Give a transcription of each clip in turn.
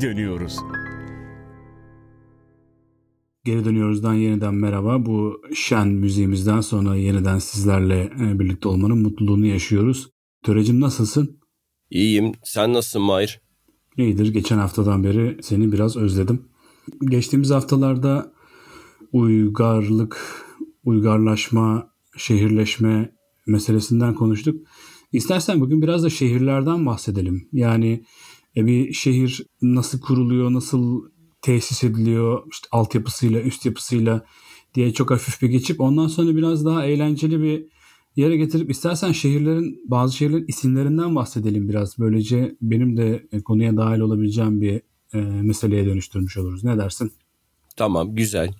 geri dönüyoruz. Geri dönüyoruzdan yeniden merhaba. Bu şen müziğimizden sonra yeniden sizlerle e, birlikte olmanın mutluluğunu yaşıyoruz. Törecim nasılsın? İyiyim. Sen nasılsın Mahir? İyidir. Geçen haftadan beri seni biraz özledim. Geçtiğimiz haftalarda uygarlık, uygarlaşma, şehirleşme meselesinden konuştuk. İstersen bugün biraz da şehirlerden bahsedelim. Yani e, bir şehir nasıl kuruluyor, nasıl tesis ediliyor, işte altyapısıyla, üst yapısıyla diye çok hafif bir geçip ondan sonra biraz daha eğlenceli bir yere getirip istersen şehirlerin, bazı şehirlerin isimlerinden bahsedelim biraz. Böylece benim de konuya dahil olabileceğim bir e, meseleye dönüştürmüş oluruz. Ne dersin? Tamam, güzel.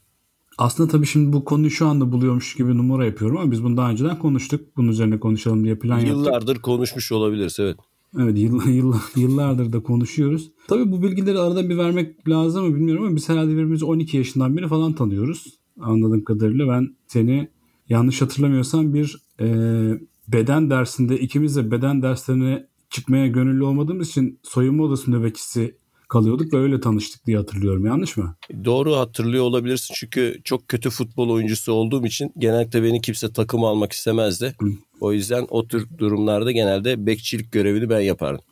Aslında tabii şimdi bu konuyu şu anda buluyormuş gibi numara yapıyorum ama biz bunu daha önceden konuştuk. Bunun üzerine konuşalım diye plan Yıllardır yaptık. Yıllardır konuşmuş olabiliriz evet. Evet yıllar, yıllar, yıllardır da konuşuyoruz. Tabii bu bilgileri arada bir vermek lazım mı bilmiyorum ama biz herhalde birbirimizi 12 yaşından beri falan tanıyoruz. Anladığım kadarıyla ben seni yanlış hatırlamıyorsam bir e, beden dersinde ikimiz de beden derslerine çıkmaya gönüllü olmadığımız için soyunma odası nöbetçisi kalıyorduk ve öyle tanıştık diye hatırlıyorum. Yanlış mı? Doğru hatırlıyor olabilirsin çünkü çok kötü futbol oyuncusu olduğum için genellikle beni kimse takım almak istemezdi. Hı. O yüzden o tür durumlarda genelde bekçilik görevini ben yapardım.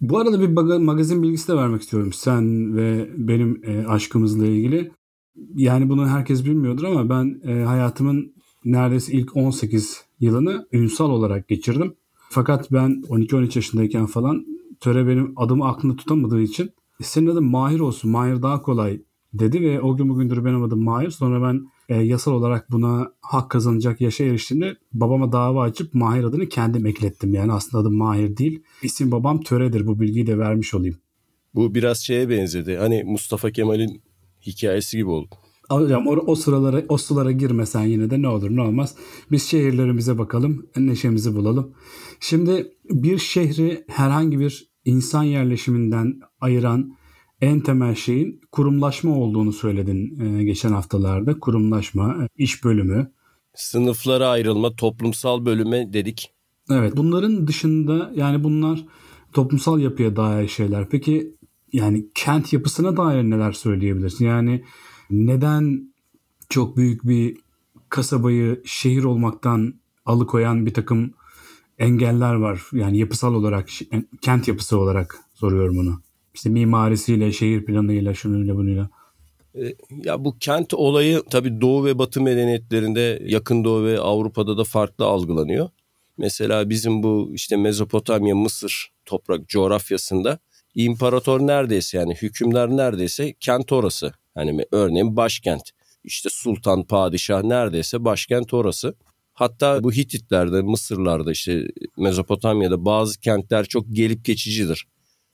Bu arada bir magazin bilgisi de vermek istiyorum. Sen ve benim e, aşkımızla ilgili. Yani bunu herkes bilmiyordur ama ben e, hayatımın neredeyse ilk 18 yılını ünsal olarak geçirdim. Fakat ben 12-13 yaşındayken falan töre benim adımı aklında tutamadığı için senin adın Mahir olsun, Mahir daha kolay dedi ve o gün bugündür benim adım Mahir. Sonra ben e, yasal olarak buna hak kazanacak yaşa eriştiğimde babama dava açıp Mahir adını kendim eklettim. Yani aslında adım Mahir değil. İsim babam Töre'dir. Bu bilgiyi de vermiş olayım. Bu biraz şeye benzedi. Hani Mustafa Kemal'in hikayesi gibi oldu. Hocam o, o sıralara o sulara girmesen yine de ne olur ne olmaz. Biz şehirlerimize bakalım, neşemizi bulalım. Şimdi bir şehri herhangi bir insan yerleşiminden ayıran en temel şeyin kurumlaşma olduğunu söyledin e, geçen haftalarda. Kurumlaşma, iş bölümü. Sınıflara ayrılma, toplumsal bölüme dedik. Evet bunların dışında yani bunlar toplumsal yapıya dair şeyler. Peki yani kent yapısına dair neler söyleyebilirsin? Yani neden çok büyük bir kasabayı şehir olmaktan alıkoyan bir takım engeller var. Yani yapısal olarak, kent yapısı olarak soruyorum bunu. İşte mimarisiyle, şehir planıyla, şunuyla bunuyla. E, ya bu kent olayı tabii Doğu ve Batı medeniyetlerinde yakın Doğu ve Avrupa'da da farklı algılanıyor. Mesela bizim bu işte Mezopotamya, Mısır toprak coğrafyasında imparator neredeyse yani hükümdar neredeyse kent orası. Hani örneğin başkent. İşte sultan, padişah neredeyse başkent orası. Hatta bu Hititlerde, Mısırlarda işte Mezopotamya'da bazı kentler çok gelip geçicidir.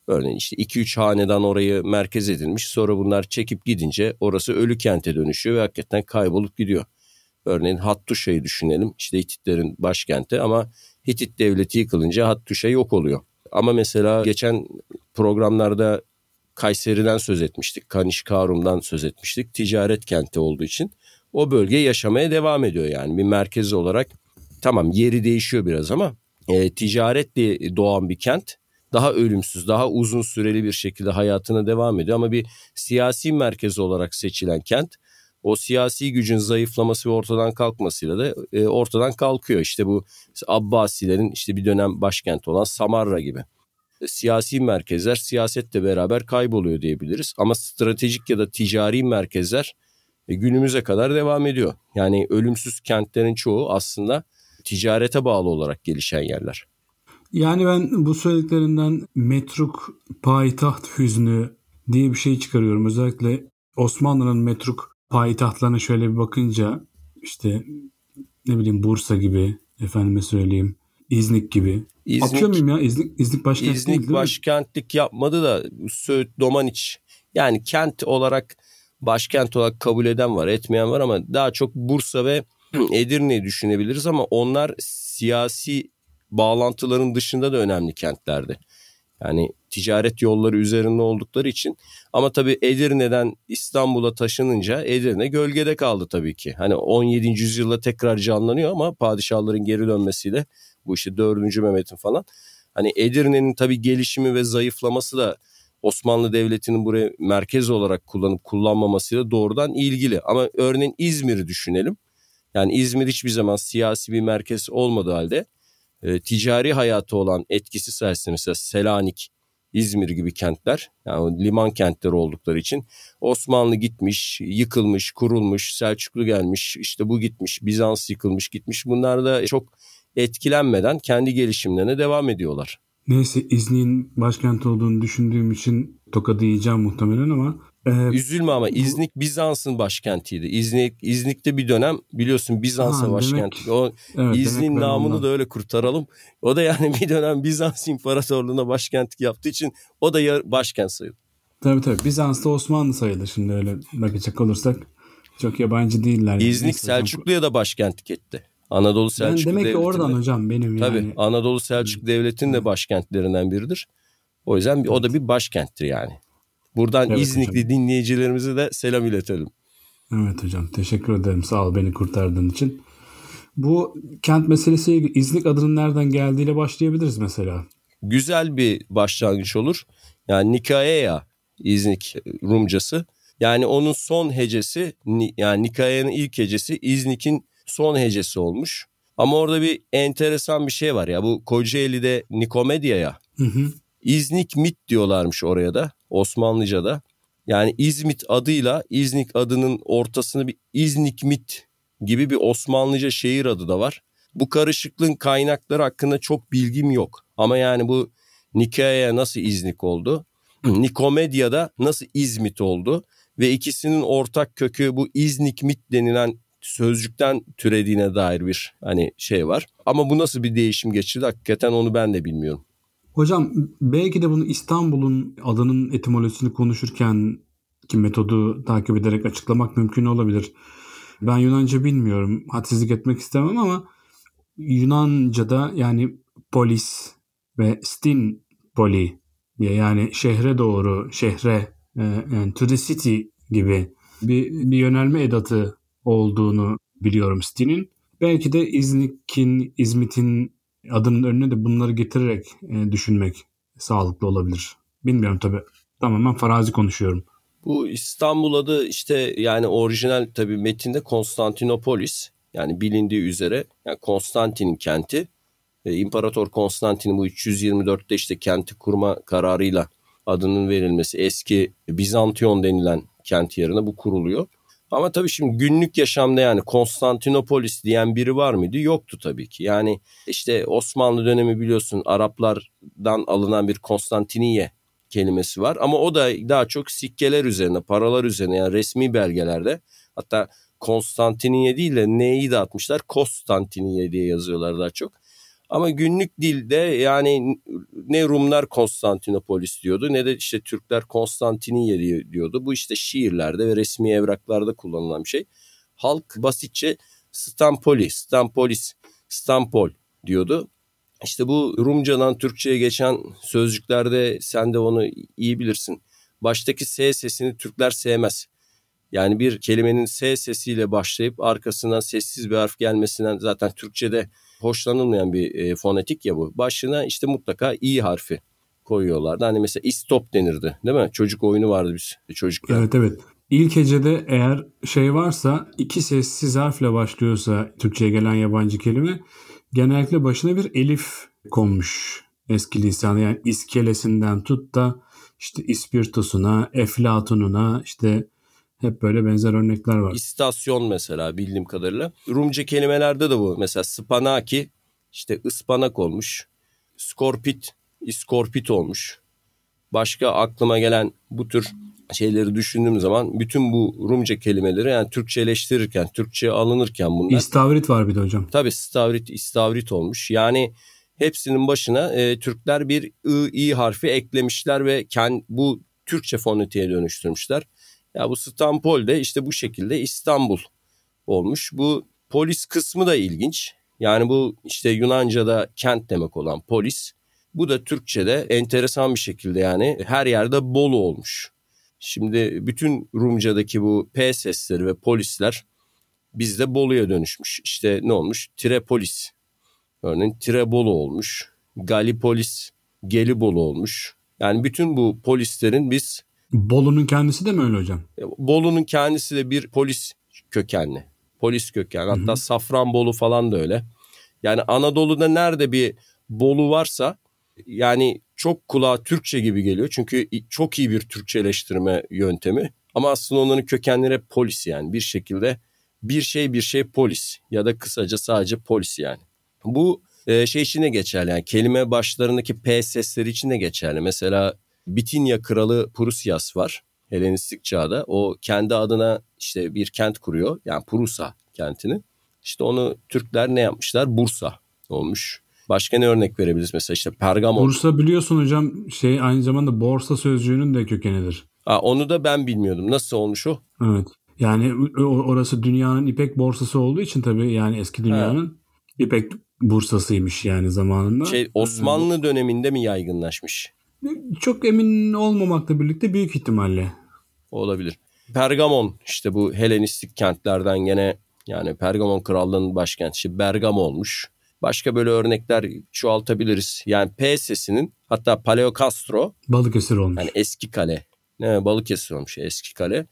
Örneğin işte 2-3 hanedan orayı merkez edilmiş. Sonra bunlar çekip gidince orası ölü kente dönüşüyor ve hakikaten kaybolup gidiyor. Örneğin Hattuşa'yı düşünelim. İşte Hititlerin başkenti ama Hitit devleti yıkılınca Hattuşa yok oluyor. Ama mesela geçen programlarda Kayseri'den söz etmiştik. Kanişkarum'dan söz etmiştik. Ticaret kenti olduğu için o bölge yaşamaya devam ediyor yani bir merkez olarak. Tamam yeri değişiyor biraz ama e, ticaretle doğan bir kent daha ölümsüz, daha uzun süreli bir şekilde hayatına devam ediyor. Ama bir siyasi merkez olarak seçilen kent o siyasi gücün zayıflaması ve ortadan kalkmasıyla da e, ortadan kalkıyor. İşte bu Abbasilerin işte bir dönem başkenti olan Samarra gibi. E, siyasi merkezler siyasetle beraber kayboluyor diyebiliriz. Ama stratejik ya da ticari merkezler e, günümüze kadar devam ediyor. Yani ölümsüz kentlerin çoğu aslında ticarete bağlı olarak gelişen yerler. Yani ben bu söylediklerinden metruk payitaht hüznü diye bir şey çıkarıyorum. Özellikle Osmanlı'nın metruk payitahtlarına şöyle bir bakınca işte ne bileyim Bursa gibi efendime söyleyeyim İznik gibi. İznik, Atıyor muyum ya? İznik, İznik başkent İznik değil, değil başkentlik mi? yapmadı da Söğüt Domaniç yani kent olarak başkent olarak kabul eden var etmeyen var ama daha çok Bursa ve Edirne'yi düşünebiliriz ama onlar siyasi bağlantıların dışında da önemli kentlerdi. Yani ticaret yolları üzerinde oldukları için ama tabii Edirne'den İstanbul'a taşınınca Edirne gölgede kaldı tabii ki. Hani 17. yüzyılda tekrar canlanıyor ama padişahların geri dönmesiyle bu işte 4. Mehmet'in falan. Hani Edirne'nin tabii gelişimi ve zayıflaması da Osmanlı Devleti'nin buraya merkez olarak kullanıp kullanmamasıyla doğrudan ilgili. Ama örneğin İzmir'i düşünelim. Yani İzmir hiçbir zaman siyasi bir merkez olmadığı halde e, ticari hayatı olan etkisi sayesinde mesela Selanik, İzmir gibi kentler yani liman kentleri oldukları için Osmanlı gitmiş, yıkılmış, kurulmuş, Selçuklu gelmiş, işte bu gitmiş, Bizans yıkılmış, gitmiş. Bunlar da çok etkilenmeden kendi gelişimlerine devam ediyorlar. Neyse İznik'in başkent olduğunu düşündüğüm için tokadı yiyeceğim muhtemelen ama ee, Üzülme ama İznik Bizans'ın başkentiydi. İznik İznik'te bir dönem biliyorsun Bizans'a başkent. O evet, İznik'in namını ondan. da öyle kurtaralım. O da yani bir dönem Bizans İmparatorluğu'na başkentlik yaptığı için o da başkent sayılır. Tabii tabii. Bizans'ta Osmanlı sayılır şimdi öyle bakacak olursak. Çok yabancı değiller. İznik Selçuklu'ya da başkentlik etti. Anadolu Selçuklu yani Demek ki oradan hocam benim Tabii, yani. Tabii Anadolu Selçuklu Devleti'nin de başkentlerinden biridir. O yüzden evet. o da bir başkenttir yani. Buradan evet, İznikli hocam. dinleyicilerimize de selam iletelim. Evet hocam teşekkür ederim sağ ol beni kurtardığın için. Bu kent meselesi İznik adının nereden geldiğiyle başlayabiliriz mesela. Güzel bir başlangıç olur. Yani Nikaea İznik Rumcası. Yani onun son hecesi yani Nikaea'nın ilk hecesi İznik'in son hecesi olmuş. Ama orada bir enteresan bir şey var ya bu Kocaeli'de Nikomedya ya. Hı hı. İznik mit diyorlarmış oraya da Osmanlıca'da. Yani İzmit adıyla İznik adının ortasını bir İznik mit gibi bir Osmanlıca şehir adı da var. Bu karışıklığın kaynakları hakkında çok bilgim yok. Ama yani bu Nikaea nasıl İznik oldu? Nikomedya'da nasıl İzmit oldu? Ve ikisinin ortak kökü bu İznik mit denilen sözcükten türediğine dair bir hani şey var. Ama bu nasıl bir değişim geçirdi hakikaten onu ben de bilmiyorum. Hocam belki de bunu İstanbul'un adının etimolojisini konuşurken ki metodu takip ederek açıklamak mümkün olabilir. Ben Yunanca bilmiyorum. Hadsizlik etmek istemem ama Yunanca'da yani polis ve stin poli yani şehre doğru şehre e, yani to the city gibi bir, bir yönelme edatı olduğunu biliyorum Stin'in. Belki de İznik'in, İzmit'in adının önüne de bunları getirerek e, düşünmek sağlıklı olabilir. Bilmiyorum tabii. Tamamen farazi konuşuyorum. Bu İstanbul adı işte yani orijinal tabii metinde Konstantinopolis. Yani bilindiği üzere yani Konstantin'in kenti. E, İmparator Konstantin bu 324'te işte kenti kurma kararıyla adının verilmesi eski Bizantiyon denilen kent yerine bu kuruluyor. Ama tabii şimdi günlük yaşamda yani Konstantinopolis diyen biri var mıydı? Yoktu tabii ki. Yani işte Osmanlı dönemi biliyorsun Araplardan alınan bir Konstantiniye kelimesi var. Ama o da daha çok sikkeler üzerine, paralar üzerine yani resmi belgelerde. Hatta Konstantiniye değil de neyi de atmışlar? Konstantiniye diye yazıyorlar daha çok. Ama günlük dilde yani ne Rumlar Konstantinopolis diyordu ne de işte Türkler Konstantiniye diyordu. Bu işte şiirlerde ve resmi evraklarda kullanılan bir şey. Halk basitçe Stampoli, Stampolis, Stampol diyordu. İşte bu Rumcadan Türkçe'ye geçen sözcüklerde sen de onu iyi bilirsin. Baştaki S sesini Türkler sevmez. Yani bir kelimenin S sesiyle başlayıp arkasından sessiz bir harf gelmesinden zaten Türkçe'de hoşlanılmayan bir e, fonetik ya bu. Başına işte mutlaka i harfi koyuyorlardı. Hani mesela istop denirdi değil mi? Çocuk oyunu vardı biz çocukken. Evet evet. İlk hecede eğer şey varsa iki sessiz harfle başlıyorsa Türkçe'ye gelen yabancı kelime genellikle başına bir elif konmuş eski lisan yani iskelesinden tut da işte ispirtosuna, eflatununa işte hep böyle benzer örnekler var. İstasyon mesela bildiğim kadarıyla. Rumca kelimelerde de bu. Mesela spanaki işte ıspanak olmuş. Skorpit, iskorpit olmuş. Başka aklıma gelen bu tür şeyleri düşündüğüm zaman bütün bu Rumca kelimeleri yani Türkçeleştirirken, Türkçe alınırken bunlar. İstavrit var bir de hocam. Tabii istavrit, istavrit olmuş. Yani hepsinin başına e, Türkler bir ı, i harfi eklemişler ve kend, bu Türkçe fonetiğe dönüştürmüşler. Ya bu Stampol de işte bu şekilde İstanbul olmuş. Bu polis kısmı da ilginç. Yani bu işte Yunanca'da kent demek olan polis. Bu da Türkçe'de enteresan bir şekilde yani her yerde Bolu olmuş. Şimdi bütün Rumca'daki bu P sesleri ve polisler bizde Bolu'ya dönüşmüş. İşte ne olmuş? Tirepolis. Örneğin Tirebolu olmuş. Galipolis, Gelibolu olmuş. Yani bütün bu polislerin biz Bolu'nun kendisi de mi öyle hocam? e, Bolu'nun kendisi de bir polis kökenli. Polis kökenli. Hatta Safranbolu falan da öyle. Yani Anadolu'da nerede bir Bolu varsa yani çok kulağa Türkçe gibi geliyor. Çünkü çok iyi bir Türkçeleştirme yöntemi. Ama aslında onların kökenleri hep polis yani bir şekilde bir şey bir şey polis ya da kısaca sadece polis yani. Bu e, şey için de geçerli yani kelime başlarındaki P sesleri için de geçerli. Mesela Bitinya kralı Prusyas var Helenistik çağda. O kendi adına işte bir kent kuruyor yani Prusa kentini. İşte onu Türkler ne yapmışlar? Bursa olmuş. Başka ne örnek verebiliriz mesela işte Pergamon. Bursa biliyorsun hocam şey aynı zamanda borsa sözcüğünün de kökenidir. Ha, onu da ben bilmiyordum. Nasıl olmuş o? Evet. Yani orası dünyanın ipek borsası olduğu için tabii yani eski dünyanın ha. ipek bursasıymış yani zamanında. Şey Osmanlı döneminde mi yaygınlaşmış? Çok emin olmamakla birlikte büyük ihtimalle. Olabilir. Pergamon işte bu Helenistik kentlerden gene yani Pergamon krallığının başkenti Bergamo olmuş. Başka böyle örnekler çoğaltabiliriz. Yani P sesinin hatta Paleo Castro. Balıkesir olmuş. Yani eski kale. Ne Balıkesir olmuş eski kale.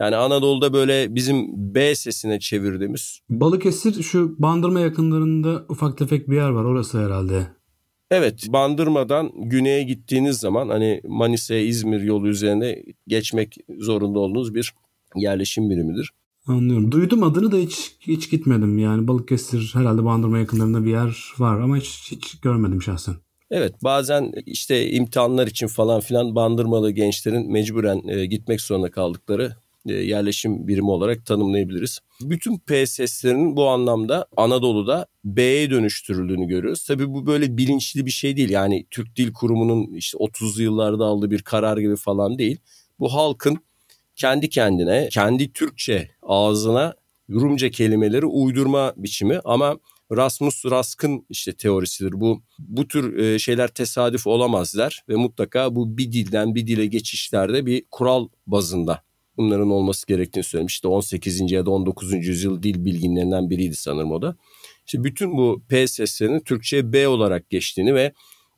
Yani Anadolu'da böyle bizim B sesine çevirdiğimiz. Balıkesir şu Bandırma yakınlarında ufak tefek bir yer var orası herhalde. Evet Bandırma'dan güneye gittiğiniz zaman hani Manisa İzmir yolu üzerine geçmek zorunda olduğunuz bir yerleşim birimidir. Anlıyorum. Duydum adını da hiç hiç gitmedim. Yani Balıkesir herhalde Bandırma yakınlarında bir yer var ama hiç, hiç görmedim şahsen. Evet bazen işte imtihanlar için falan filan bandırmalı gençlerin mecburen e, gitmek zorunda kaldıkları yerleşim birimi olarak tanımlayabiliriz. Bütün PSS'lerin bu anlamda Anadolu'da B'ye dönüştürüldüğünü görüyoruz. Tabii bu böyle bilinçli bir şey değil. Yani Türk Dil Kurumu'nun işte 30'lu yıllarda aldığı bir karar gibi falan değil. Bu halkın kendi kendine, kendi Türkçe ağzına Rumca kelimeleri uydurma biçimi ama Rasmus Rask'ın işte teorisidir. Bu bu tür e, şeyler tesadüf olamazlar ve mutlaka bu bir dilden bir dile geçişlerde bir kural bazında bunların olması gerektiğini söylemiş. İşte 18. ya da 19. yüzyıl dil bilginlerinden biriydi sanırım o da. İşte bütün bu P seslerinin Türkçe B olarak geçtiğini ve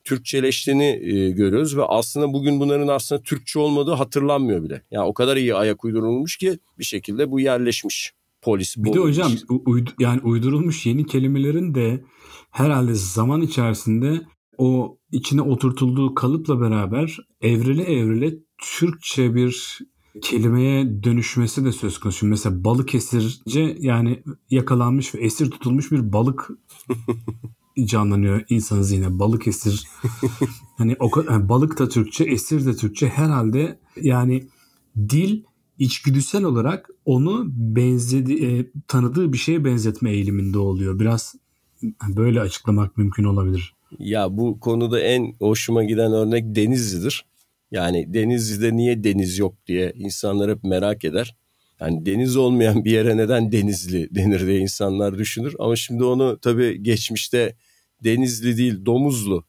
Türkçeleştiğini e, görüyoruz ve aslında bugün bunların aslında Türkçe olmadığı hatırlanmıyor bile. Yani o kadar iyi ayak uydurulmuş ki bir şekilde bu yerleşmiş. Polis, bir de hocam uydu, yani uydurulmuş yeni kelimelerin de herhalde zaman içerisinde o içine oturtulduğu kalıpla beraber evrile evrile Türkçe bir kelimeye dönüşmesi de söz konusu. Mesela Balıkesirce yani yakalanmış ve esir tutulmuş bir balık canlanıyor insanın zihne. Balıkesir. hani o yani balık da Türkçe, esir de Türkçe. Herhalde yani dil içgüdüsel olarak onu benzedi e, tanıdığı bir şeye benzetme eğiliminde oluyor. Biraz böyle açıklamak mümkün olabilir. Ya bu konuda en hoşuma giden örnek Denizli'dir. Yani Denizli'de niye deniz yok diye insanlar hep merak eder. Yani deniz olmayan bir yere neden Denizli denir diye insanlar düşünür. Ama şimdi onu tabii geçmişte Denizli değil Domuzlu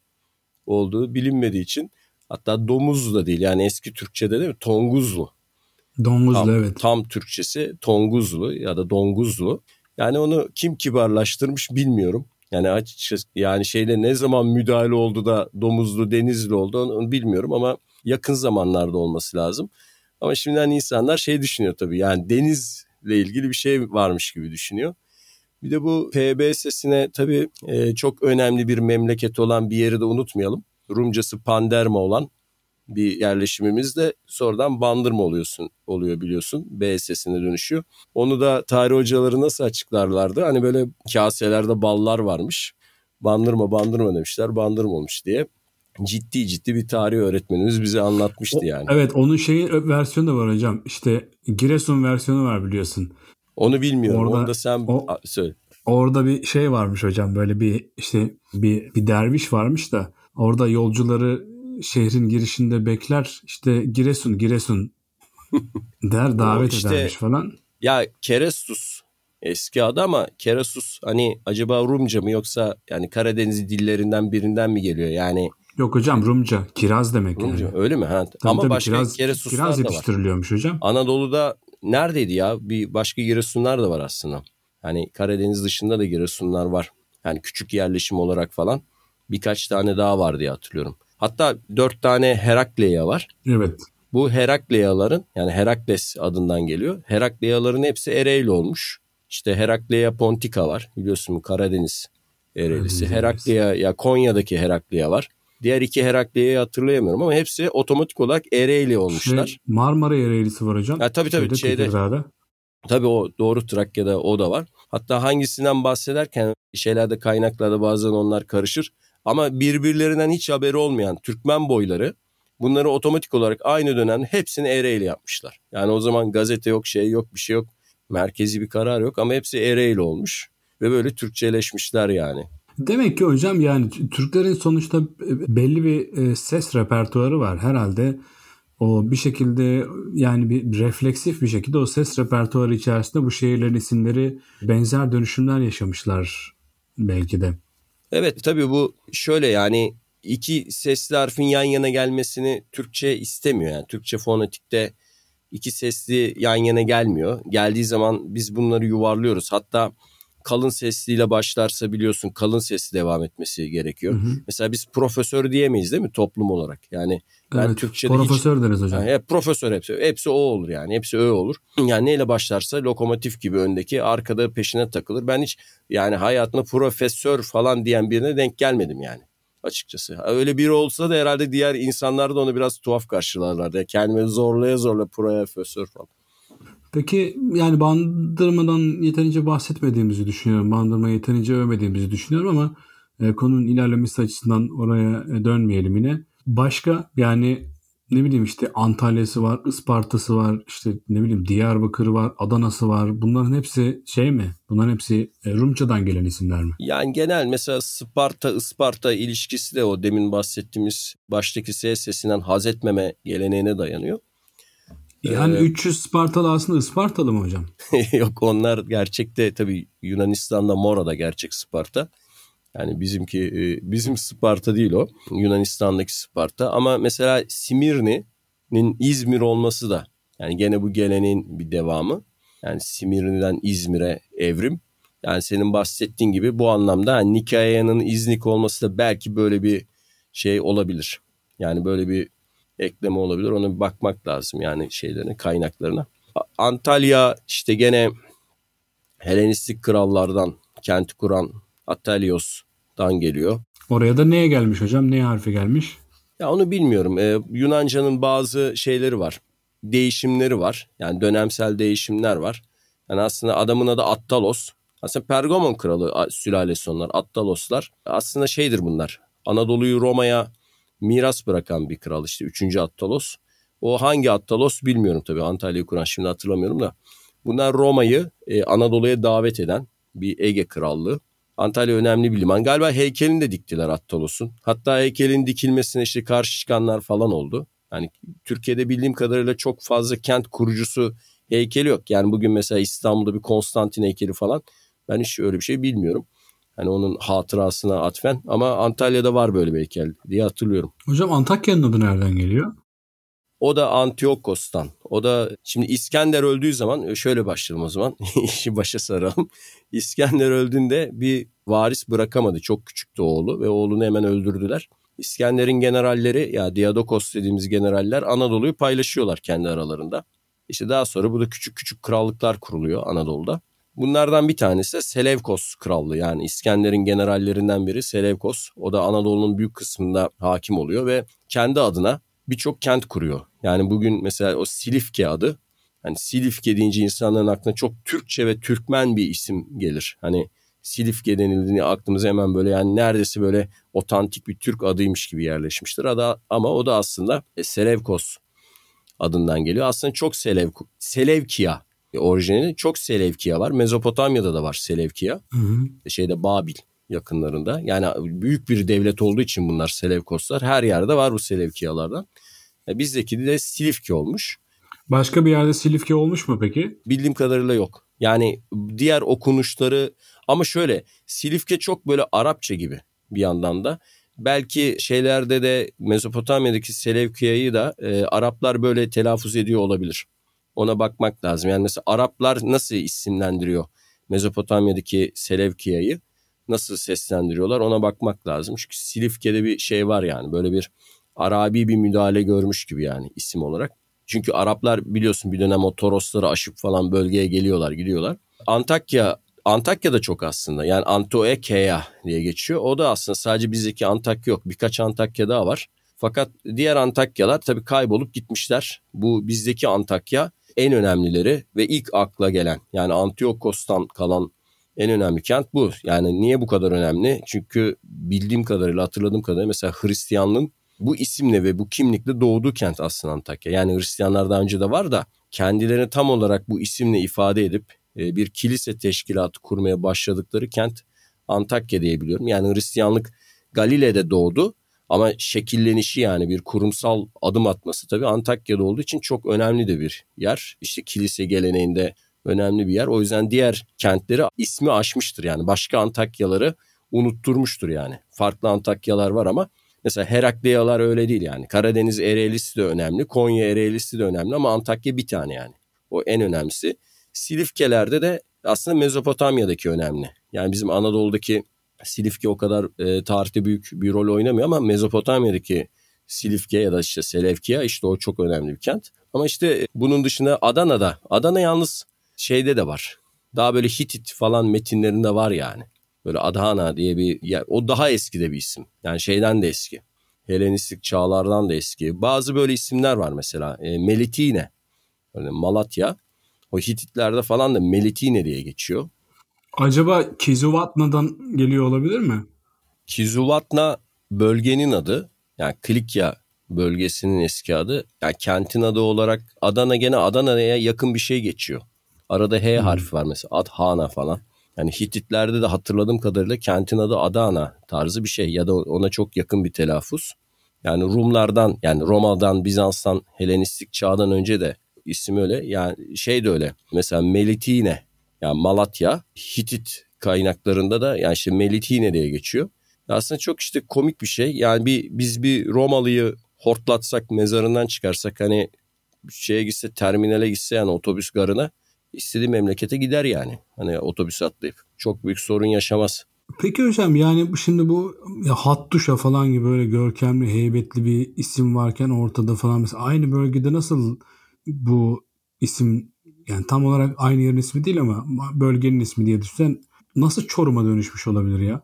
olduğu bilinmediği için hatta Domuzlu da değil yani eski Türkçe'de değil mi? Tonguzlu. Donguzlu tam, evet. Tam Türkçesi Tonguzlu ya da Donguzlu. Yani onu kim kibarlaştırmış bilmiyorum. Yani açıkçası yani şeyde ne zaman müdahale oldu da domuzlu denizli oldu onu bilmiyorum ama yakın zamanlarda olması lazım. Ama şimdiden insanlar şey düşünüyor tabii yani denizle ilgili bir şey varmış gibi düşünüyor. Bir de bu PB sesine tabii e, çok önemli bir memleket olan bir yeri de unutmayalım. Rumcası Panderma olan bir yerleşimimiz de sonradan bandırma oluyorsun oluyor biliyorsun. B sesine dönüşüyor. Onu da tarih hocaları nasıl açıklarlardı? Hani böyle kaselerde ballar varmış. Bandırma bandırma demişler bandırma olmuş diye ciddi ciddi bir tarih öğretmenimiz bize anlatmıştı yani. Evet onun şeyi versiyonu da var hocam. İşte Giresun versiyonu var biliyorsun. Onu bilmiyorum. Orada, Onu da sen o, söyle. Orada bir şey varmış hocam böyle bir işte bir, bir derviş varmış da orada yolcuları şehrin girişinde bekler işte Giresun Giresun der davet işte, edermiş falan. Ya Kerestus eski adı ama Keresus hani acaba Rumca mı yoksa yani Karadeniz dillerinden birinden mi geliyor yani? Yok hocam Rumca kiraz demek Rumca, yani. Öyle mi? Ha. Tabii, ama tabii, başka kiraz, Keresuslar kiraz da var. yetiştiriliyormuş hocam. Anadolu'da neredeydi ya? Bir başka Giresunlar da var aslında. Hani Karadeniz dışında da Giresunlar var. Yani küçük yerleşim olarak falan birkaç tane daha var diye hatırlıyorum. Hatta dört tane Herakleya var. Evet. Bu Herakleyaların yani Herakles adından geliyor. Herakleyaların hepsi Ereğli olmuş. İşte Herakleya Pontika var biliyorsun Karadeniz Ereğlisi. Herakleya ya Konya'daki Herakleya var. Diğer iki Herakleya'yı hatırlayamıyorum ama hepsi otomatik olarak Ereğli olmuşlar. Şey, Marmara Ereğlisi var hocam. Ha, tabii tabii şeyde, Tekirdağ'da. tabii o doğru Trakya'da o da var. Hatta hangisinden bahsederken şeylerde kaynaklarda bazen onlar karışır. Ama birbirlerinden hiç haberi olmayan Türkmen boyları bunları otomatik olarak aynı dönemde hepsini Ereğli yapmışlar. Yani o zaman gazete yok şey yok bir şey yok. Merkezi bir karar yok ama hepsi Ereğli olmuş. Ve böyle Türkçeleşmişler yani. Demek ki hocam yani Türklerin sonuçta belli bir e, ses repertuarı var herhalde. O bir şekilde yani bir refleksif bir şekilde o ses repertuarı içerisinde bu şehirlerin isimleri benzer dönüşümler yaşamışlar belki de. Evet tabii bu şöyle yani iki sesli harfin yan yana gelmesini Türkçe istemiyor. Yani Türkçe fonetikte iki sesli yan yana gelmiyor. Geldiği zaman biz bunları yuvarlıyoruz. Hatta kalın sesliyle başlarsa biliyorsun kalın sesli devam etmesi gerekiyor. Hı hı. Mesela biz profesör diyemeyiz değil mi toplum olarak? Yani ben Evet, Türkçe'de profesör deriz hiç... hocam. Yani hep profesör hepsi. Hepsi o olur yani. Hepsi ö olur. Yani neyle başlarsa lokomotif gibi öndeki arkada peşine takılır. Ben hiç yani hayatımda profesör falan diyen birine denk gelmedim yani açıkçası. Öyle biri olsa da herhalde diğer insanlar da onu biraz tuhaf karşılarlardı. Kendimi zorlaya zorla profesör falan. Peki yani bandırmadan yeterince bahsetmediğimizi düşünüyorum. Bandırmayı yeterince övmediğimizi düşünüyorum ama e, konunun ilerlemesi açısından oraya e, dönmeyelim yine. Başka yani ne bileyim işte Antalya'sı var, Isparta'sı var, işte ne bileyim Diyarbakır var, Adana'sı var. Bunların hepsi şey mi? Bunların hepsi e, Rumçadan gelen isimler mi? Yani genel mesela Sparta Isparta ilişkisi de o demin bahsettiğimiz baştaki S sesinden haz etmeme geleneğine dayanıyor. Yani Ee, 300 Spartalı aslında Ispartalı mı hocam? Yok onlar gerçekte tabii Yunanistan'da Mora'da gerçek Sparta. Yani bizimki e, bizim Sparta değil o. Yunanistan'daki Sparta ama mesela Simirni'nin İzmir olması da yani gene bu geleneğin bir devamı. Yani Simirni'den İzmir'e evrim. Yani senin bahsettiğin gibi bu anlamda yani Nikaya'nın İznik olması da belki böyle bir şey olabilir. Yani böyle bir ekleme olabilir. Ona bir bakmak lazım yani şeylerine, kaynaklarına. Antalya işte gene Helenistik krallardan kenti kuran Atalios'tan geliyor. Oraya da neye gelmiş hocam? Ne harfi gelmiş? Ya onu bilmiyorum. Ee, Yunanca'nın bazı şeyleri var. Değişimleri var. Yani dönemsel değişimler var. Yani aslında adamın adı Attalos. Aslında Pergamon kralı sülalesi onlar. Attaloslar. Aslında şeydir bunlar. Anadolu'yu Roma'ya miras bırakan bir kral işte. Üçüncü Attalos. O hangi Attalos bilmiyorum tabii. Antalya'yı kuran şimdi hatırlamıyorum da. Bunlar Roma'yı e, Anadolu'ya davet eden bir Ege krallığı. Antalya önemli bir liman. Galiba heykelini de diktiler Attalos'un. Hatta heykelin dikilmesine işte karşı çıkanlar falan oldu. Yani Türkiye'de bildiğim kadarıyla çok fazla kent kurucusu heykeli yok. Yani bugün mesela İstanbul'da bir Konstantin heykeli falan. Ben hiç öyle bir şey bilmiyorum. Hani onun hatırasına atfen ama Antalya'da var böyle bir heykel diye hatırlıyorum. Hocam Antakya'nın adı nereden geliyor? O da Antiyokos'tan. O da şimdi İskender öldüğü zaman şöyle başlayalım o zaman. İşi başa saralım. İskender öldüğünde bir varis bırakamadı. Çok küçüktü oğlu ve oğlunu hemen öldürdüler. İskender'in generalleri ya Diadokos dediğimiz generaller Anadolu'yu paylaşıyorlar kendi aralarında. İşte daha sonra bu da küçük küçük krallıklar kuruluyor Anadolu'da. Bunlardan bir tanesi de Selevkos krallığı yani İskender'in generallerinden biri Selevkos. O da Anadolu'nun büyük kısmında hakim oluyor ve kendi adına birçok kent kuruyor. Yani bugün mesela o Silifke adı. Hani Silifke deyince insanların aklına çok Türkçe ve Türkmen bir isim gelir. Hani Silifke denildiğinde aklımıza hemen böyle yani neredeyse böyle otantik bir Türk adıymış gibi yerleşmiştir. Ada, ama o da aslında e, Selevkos adından geliyor. Aslında çok Selev, Selevkia orijinali çok Selevkia var. Mezopotamya'da da var Selevkia. Hı hı. Şeyde Babil yakınlarında. Yani büyük bir devlet olduğu için bunlar Selevkoslar. Her yerde var bu Selevkiyalardan. E, bizdeki de Silifke olmuş. Başka bir yerde Silifke olmuş mu peki? Bildiğim kadarıyla yok. Yani diğer okunuşları ama şöyle Silifke çok böyle Arapça gibi bir yandan da. Belki şeylerde de Mezopotamya'daki Selevkiya'yı da e, Araplar böyle telaffuz ediyor olabilir. Ona bakmak lazım. Yani mesela Araplar nasıl isimlendiriyor Mezopotamya'daki Selevkiya'yı? nasıl seslendiriyorlar ona bakmak lazım. Çünkü Silifke'de bir şey var yani böyle bir Arabi bir müdahale görmüş gibi yani isim olarak. Çünkü Araplar biliyorsun bir dönem o Torosları aşıp falan bölgeye geliyorlar gidiyorlar. Antakya Antakya'da çok aslında yani Antoekea diye geçiyor. O da aslında sadece bizdeki Antakya yok birkaç Antakya daha var. Fakat diğer Antakyalar tabii kaybolup gitmişler. Bu bizdeki Antakya en önemlileri ve ilk akla gelen yani Antiyokos'tan kalan en önemli kent bu. Yani niye bu kadar önemli? Çünkü bildiğim kadarıyla hatırladığım kadarıyla mesela Hristiyanlığın bu isimle ve bu kimlikle doğduğu kent aslında Antakya. Yani Hristiyanlar daha önce de var da kendilerini tam olarak bu isimle ifade edip e, bir kilise teşkilatı kurmaya başladıkları kent Antakya diye biliyorum. Yani Hristiyanlık Galile'de doğdu ama şekillenişi yani bir kurumsal adım atması tabii Antakya'da olduğu için çok önemli de bir yer. İşte kilise geleneğinde önemli bir yer. O yüzden diğer kentleri ismi aşmıştır yani. Başka Antakyaları unutturmuştur yani. Farklı Antakyalar var ama mesela Herakleyalar öyle değil yani. Karadeniz Ereğlisi de önemli, Konya Ereğlisi de önemli ama Antakya bir tane yani. O en önemlisi. Silifke'lerde de aslında Mezopotamya'daki önemli. Yani bizim Anadolu'daki Silifke o kadar e, tarihte büyük bir rol oynamıyor ama Mezopotamya'daki Silifke ya da işte Selevkiya işte o çok önemli bir kent. Ama işte bunun dışında Adana'da, Adana yalnız şeyde de var. Daha böyle Hitit falan metinlerinde var yani. Böyle Adana diye bir yer. O daha eski de bir isim. Yani şeyden de eski. Helenistik çağlardan da eski. Bazı böyle isimler var mesela. E, Melitine. Böyle Malatya. O Hititlerde falan da Melitine diye geçiyor. Acaba Kizuvatna'dan geliyor olabilir mi? Kizuvatna bölgenin adı. Yani Klikya bölgesinin eski adı. Yani kentin adı olarak Adana gene Adana'ya yakın bir şey geçiyor. Arada H hmm. harfi var mesela Adhana falan. Yani Hititlerde de hatırladığım kadarıyla kentin adı Adana tarzı bir şey ya da ona çok yakın bir telaffuz. Yani Rumlardan yani Roma'dan, Bizans'tan, Helenistik çağdan önce de isim öyle. Yani şey de öyle. Mesela Melitine yani Malatya, Hitit kaynaklarında da yani işte Melitine diye geçiyor. Aslında çok işte komik bir şey. Yani bir biz bir Romalıyı hortlatsak, mezarından çıkarsak hani şeye gitse, terminale gitse yani otobüs garına istediği memlekete gider yani. Hani otobüs atlayıp çok büyük sorun yaşamaz. Peki hocam yani şimdi bu ya Hattuşa falan gibi böyle görkemli, heybetli bir isim varken ortada falan mesela aynı bölgede nasıl bu isim yani tam olarak aynı yerin ismi değil ama bölgenin ismi diye düşünsen nasıl Çorum'a dönüşmüş olabilir ya?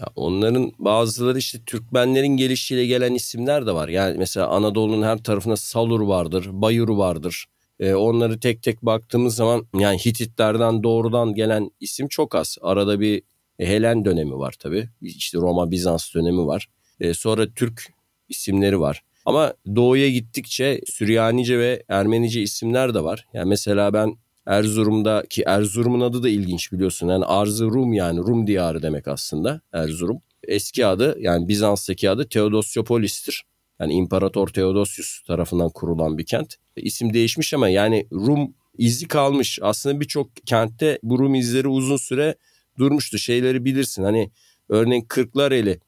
ya onların bazıları işte Türkmenlerin gelişiyle gelen isimler de var. Yani mesela Anadolu'nun her tarafında Salur vardır, Bayur vardır. E, onları tek tek baktığımız zaman yani Hititlerden doğrudan gelen isim çok az. Arada bir Helen dönemi var tabii. İşte Roma Bizans dönemi var. E, sonra Türk isimleri var. Ama doğuya gittikçe Süryanice ve Ermenice isimler de var. Yani mesela ben Erzurum'da ki Erzurum'un adı da ilginç biliyorsun. Yani Arzı Rum yani Rum diyarı demek aslında Erzurum. Eski adı yani Bizans'taki adı Theodosyopolis'tir. Yani İmparator Theodosius tarafından kurulan bir kent. İsim değişmiş ama yani Rum izi kalmış. Aslında birçok kentte bu Rum izleri uzun süre durmuştu. Şeyleri bilirsin hani örneğin Kırklareli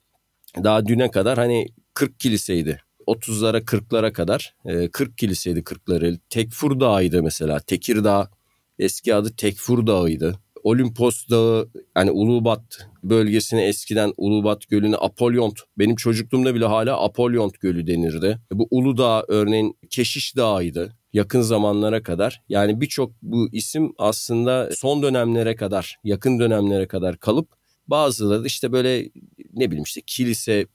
daha düne kadar hani 40 kiliseydi. 30'lara 40'lara kadar 40 e, kiliseydi Kırklareli. Tekfur Dağı'ydı mesela. Tekirdağ eski adı Tekfur Dağı'ydı. Olimpos Dağı yani Ulubat bölgesine eskiden Ulubat Gölü'ne Apolyont benim çocukluğumda bile hala Apolyont Gölü denirdi. Bu Uludağ örneğin Keşiş Dağı'ydı yakın zamanlara kadar. Yani birçok bu isim aslında son dönemlere kadar yakın dönemlere kadar kalıp bazıları işte böyle ne bileyim işte kilise,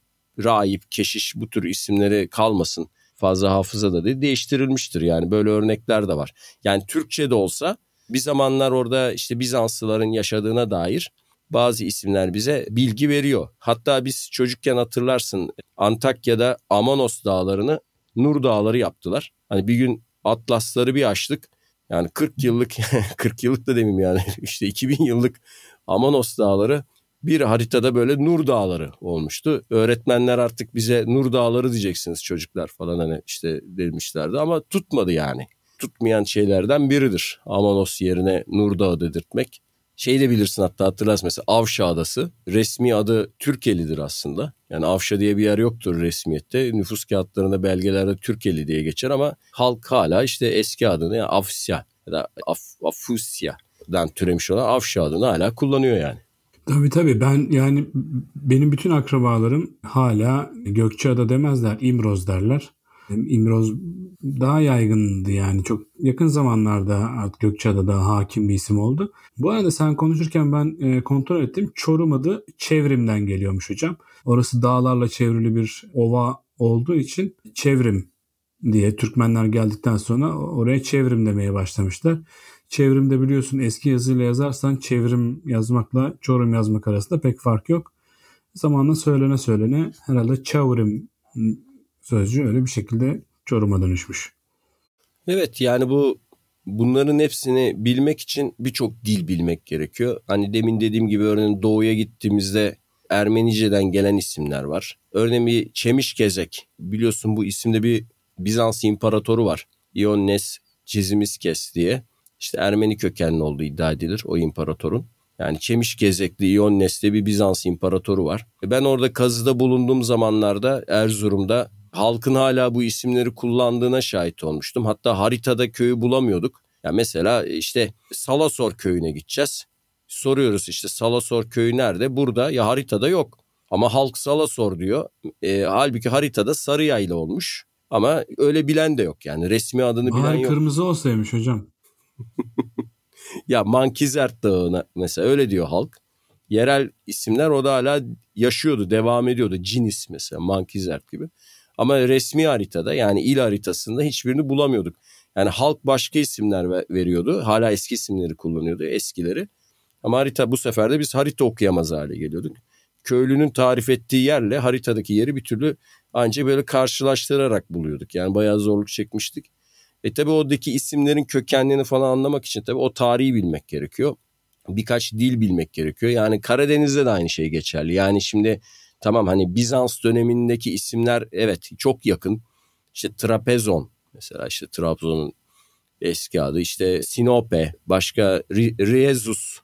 rahip, keşiş bu tür isimleri kalmasın fazla hafızada değil değiştirilmiştir yani böyle örnekler de var. Yani Türkçe de olsa bir zamanlar orada işte Bizanslıların yaşadığına dair bazı isimler bize bilgi veriyor. Hatta biz çocukken hatırlarsın Antakya'da Amanos dağlarını Nur dağları yaptılar. Hani bir gün atlasları bir açtık. Yani 40 yıllık 40 yıllık da demeyeyim yani işte 2000 yıllık Amanos dağları bir haritada böyle Nur Dağları olmuştu. Öğretmenler artık bize Nur Dağları diyeceksiniz çocuklar falan hani işte demişlerdi ama tutmadı yani tutmayan şeylerden biridir. Amanos yerine Nurdağı dedirtmek. Şey de bilirsin hatta hatırlarsın mesela Avşa Adası. Resmi adı Türkelidir aslında. Yani Avşa diye bir yer yoktur resmiyette. Nüfus kağıtlarında belgelerde Türkeli diye geçer ama halk hala işte eski adını yani Afsya ya da Af, Afusya'dan türemiş olan Avşa adını hala kullanıyor yani. Tabii tabii ben yani benim bütün akrabalarım hala Gökçeada demezler İmroz derler. İmroz daha yaygındı yani çok yakın zamanlarda artık Gökçeada'da hakim bir isim oldu. Bu arada sen konuşurken ben e, kontrol ettim. Çorum adı Çevrim'den geliyormuş hocam. Orası dağlarla çevrili bir ova olduğu için Çevrim diye Türkmenler geldikten sonra oraya Çevrim demeye başlamışlar. Çevrimde biliyorsun eski yazıyla yazarsan çevrim yazmakla çorum yazmak arasında pek fark yok. Zamanla söylene söylene herhalde çavrim sözcüğü öyle bir şekilde çoruma dönüşmüş. Evet yani bu bunların hepsini bilmek için birçok dil bilmek gerekiyor. Hani demin dediğim gibi örneğin doğuya gittiğimizde Ermenice'den gelen isimler var. Örneğin bir Çemiş. Biliyorsun bu isimde bir Bizans imparatoru var. Ioannes Cizimiskes diye işte Ermeni kökenli olduğu iddia edilir o imparatorun. Yani Çemiş Gezekli Ioannes'te bir Bizans imparatoru var. E, ben orada kazıda bulunduğum zamanlarda Erzurum'da halkın hala bu isimleri kullandığına şahit olmuştum. Hatta haritada köyü bulamıyorduk. Ya mesela işte Salasor köyüne gideceğiz. Soruyoruz işte Salasor köyü nerede? Burada ya haritada yok. Ama halk Salasor diyor. E, halbuki haritada Sarıyayla olmuş. Ama öyle bilen de yok yani resmi adını bilen Bahar yok. kırmızı olsaymış hocam. ya Mankizert Dağı'na mesela öyle diyor halk. Yerel isimler o da hala yaşıyordu, devam ediyordu. Cinis mesela Mankizert gibi. Ama resmi haritada yani il haritasında hiçbirini bulamıyorduk. Yani halk başka isimler veriyordu. Hala eski isimleri kullanıyordu, eskileri. Ama harita bu sefer de biz harita okuyamaz hale geliyorduk. Köylünün tarif ettiği yerle haritadaki yeri bir türlü ancak böyle karşılaştırarak buluyorduk. Yani bayağı zorluk çekmiştik. E tabi oradaki isimlerin kökenlerini falan anlamak için tabi o tarihi bilmek gerekiyor. Birkaç dil bilmek gerekiyor. Yani Karadeniz'de de aynı şey geçerli. Yani şimdi tamam hani Bizans dönemindeki isimler evet çok yakın. İşte Trapezon mesela işte Trabzon'un eski adı işte Sinope başka Riezus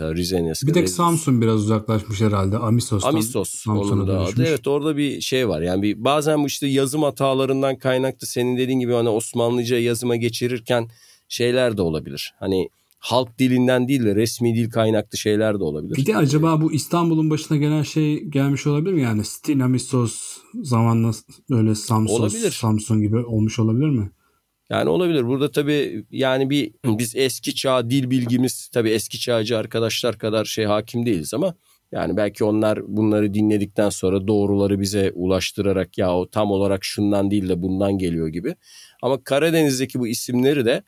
mesela Rize'nin eski. Bir tek Samsun biraz uzaklaşmış herhalde Amisos'tan. Amisos onun da adı. Evet orada bir şey var. Yani bir, bazen bu işte yazım hatalarından kaynaklı senin dediğin gibi hani Osmanlıca yazıma geçirirken şeyler de olabilir. Hani halk dilinden değil de resmi dil kaynaklı şeyler de olabilir. Bir de acaba bu İstanbul'un başına gelen şey gelmiş olabilir mi? Yani Stinamisos zamanla öyle olabilir. Samsun gibi olmuş olabilir mi? Yani olabilir. Burada tabii yani bir biz eski çağ dil bilgimiz tabii eski çağcı arkadaşlar kadar şey hakim değiliz ama yani belki onlar bunları dinledikten sonra doğruları bize ulaştırarak ya o tam olarak şundan değil de bundan geliyor gibi. Ama Karadeniz'deki bu isimleri de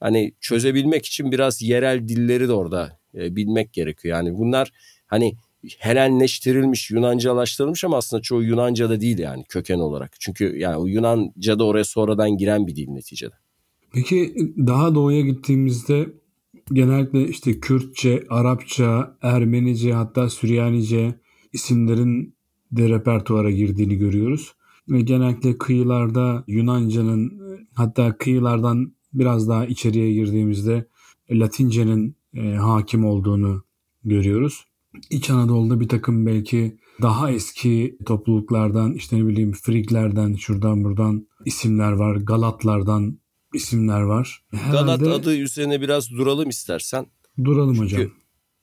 hani çözebilmek için biraz yerel dilleri de orada e, bilmek gerekiyor. Yani bunlar hani Helenleştirilmiş, Yunancalaştırılmış ama aslında çoğu Yunanca da değil yani köken olarak. Çünkü yani o Yunanca da oraya sonradan giren bir dil neticede. Peki daha doğuya gittiğimizde genellikle işte Kürtçe, Arapça, Ermenice hatta Süryanice isimlerin de repertuara girdiğini görüyoruz. Ve genellikle kıyılarda Yunanca'nın hatta kıyılardan biraz daha içeriye girdiğimizde Latince'nin e, hakim olduğunu görüyoruz. İç Anadolu'da bir takım belki daha eski topluluklardan işte ne bileyim Friglerden şuradan buradan isimler var. Galatlardan isimler var. Herhalde... Galat adı üzerine biraz duralım istersen. Duralım Çünkü hocam.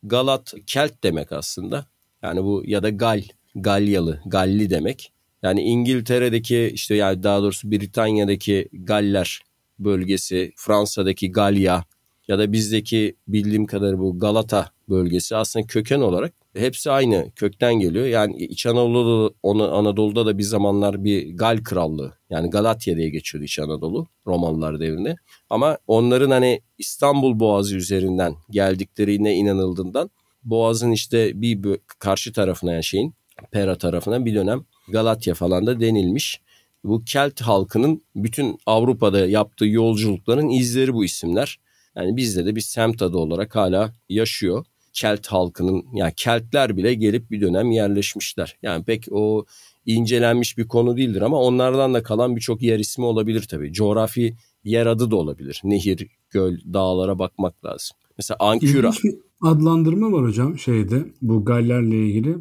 Galat Kelt demek aslında. Yani bu ya da Gal, Galyalı, Galli demek. Yani İngiltere'deki işte yani daha doğrusu Britanya'daki Galler bölgesi, Fransa'daki Galya ya da bizdeki bildiğim kadar bu Galata bölgesi aslında köken olarak hepsi aynı kökten geliyor. Yani İç Anadolu'da, onu, Anadolu'da da bir zamanlar bir Gal krallığı yani Galatya diye geçiyordu İç Anadolu Romalılar devrinde. Ama onların hani İstanbul Boğazı üzerinden geldiklerine inanıldığından Boğaz'ın işte bir karşı tarafına yani şeyin Pera tarafına bir dönem Galatya falan da denilmiş. Bu Kelt halkının bütün Avrupa'da yaptığı yolculukların izleri bu isimler. Yani bizde de bir semt adı olarak hala yaşıyor. Kelt halkının yani Keltler bile gelip bir dönem yerleşmişler. Yani pek o incelenmiş bir konu değildir ama onlardan da kalan birçok yer ismi olabilir tabii. Coğrafi yer adı da olabilir. Nehir, göl, dağlara bakmak lazım. Mesela Ankara. bir adlandırma var hocam şeyde bu Gallerle ilgili.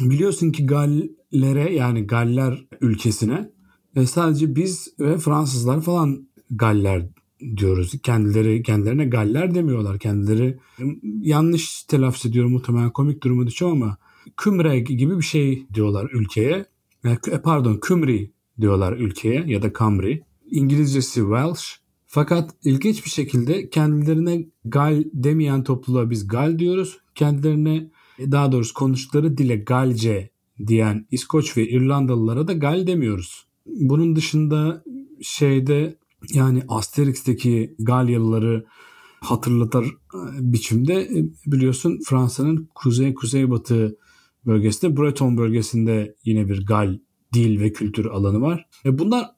Biliyorsun ki Gallere yani Galler ülkesine e, sadece biz ve Fransızlar falan Galler diyoruz. Kendileri kendilerine Galler demiyorlar. Kendileri yanlış telaffuz ediyorum muhtemelen komik durumu düşüyor ama Kümreg gibi bir şey diyorlar ülkeye. Pardon Kümri diyorlar ülkeye ya da Kamri. İngilizcesi Welsh. Fakat ilginç bir şekilde kendilerine Gal demeyen topluluğa biz Gal diyoruz. Kendilerine daha doğrusu konuştukları dile Galce diyen İskoç ve İrlandalılara da Gal demiyoruz. Bunun dışında şeyde yani Asterix'teki Galyalıları hatırlatır e, biçimde e, biliyorsun Fransa'nın kuzey kuzeybatı bölgesinde Breton bölgesinde yine bir Gal dil ve kültür alanı var. E bunlar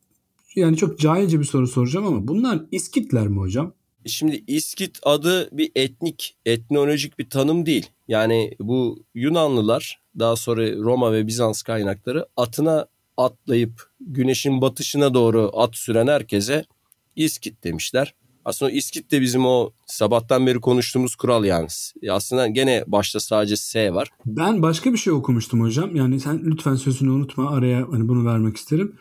yani çok cahilce bir soru soracağım ama bunlar İskitler mi hocam? Şimdi İskit adı bir etnik, etnolojik bir tanım değil. Yani bu Yunanlılar daha sonra Roma ve Bizans kaynakları atına atlayıp güneşin batışına doğru at süren herkese İskit demişler. Aslında İskit de bizim o sabahtan beri konuştuğumuz kural yani. Aslında gene başta sadece S var. Ben başka bir şey okumuştum hocam. Yani sen lütfen sözünü unutma araya hani bunu vermek isterim.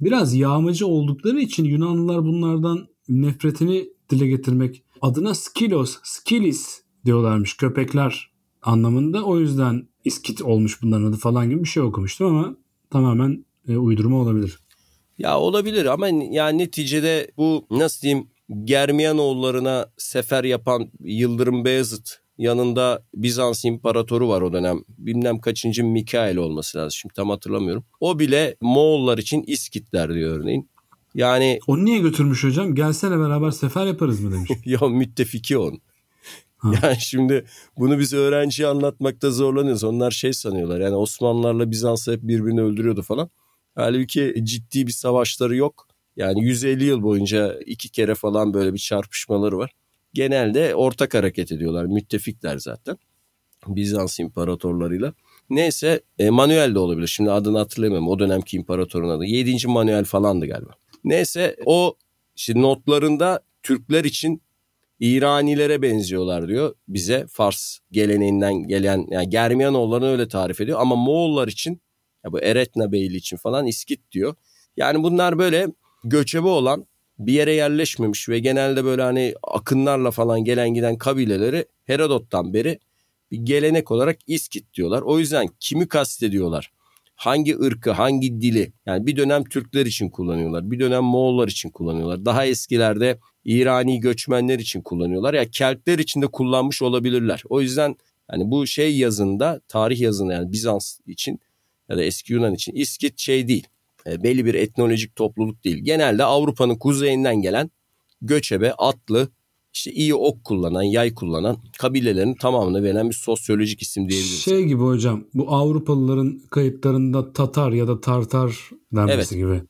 Biraz yağmacı oldukları için Yunanlılar bunlardan nefretini dile getirmek adına skilos, skilis diyorlarmış köpekler anlamında. O yüzden iskit olmuş bunların adı falan gibi bir şey okumuştum ama tamamen e, uydurma olabilir. Ya olabilir ama yani neticede bu nasıl diyeyim Germiyanoğullarına sefer yapan Yıldırım Beyazıt yanında Bizans imparatoru var o dönem. Bilmem kaçıncı Mikail olması lazım. Şimdi tam hatırlamıyorum. O bile Moğollar için İskitler diyor örneğin. Yani Onu niye götürmüş hocam? Gelsene beraber sefer yaparız mı demiş. ya müttefiki on. Ha. Yani şimdi bunu biz öğrenciye anlatmakta zorlanıyoruz. Onlar şey sanıyorlar yani Osmanlılarla Bizans'ı hep birbirini öldürüyordu falan. Halbuki ciddi bir savaşları yok. Yani 150 yıl boyunca iki kere falan böyle bir çarpışmaları var. Genelde ortak hareket ediyorlar. Müttefikler zaten. Bizans imparatorlarıyla. Neyse Manuel de olabilir. Şimdi adını hatırlamıyorum. O dönemki imparatorun adı. 7. Manuel falandı galiba. Neyse o işte notlarında Türkler için İranilere benziyorlar diyor bize Fars geleneğinden gelen yani Germiyanoğullarını öyle tarif ediyor ama Moğollar için ya bu Eretna Beyli için falan İskit diyor. Yani bunlar böyle göçebe olan bir yere yerleşmemiş ve genelde böyle hani akınlarla falan gelen giden kabileleri Herodot'tan beri bir gelenek olarak İskit diyorlar. O yüzden kimi kastediyorlar? Hangi ırkı, hangi dili? Yani bir dönem Türkler için kullanıyorlar. Bir dönem Moğollar için kullanıyorlar. Daha eskilerde İrani göçmenler için kullanıyorlar. Ya yani Keltler için de kullanmış olabilirler. O yüzden yani bu şey yazında, tarih yazında yani Bizans için ya da eski Yunan için İskit şey değil. E, belli bir etnolojik topluluk değil. Genelde Avrupa'nın kuzeyinden gelen göçebe, atlı, işte iyi ok kullanan, yay kullanan kabilelerin tamamını veren bir sosyolojik isim diyebiliriz. Şey gibi hocam bu Avrupalıların kayıtlarında Tatar ya da Tartar denmesi evet. gibi.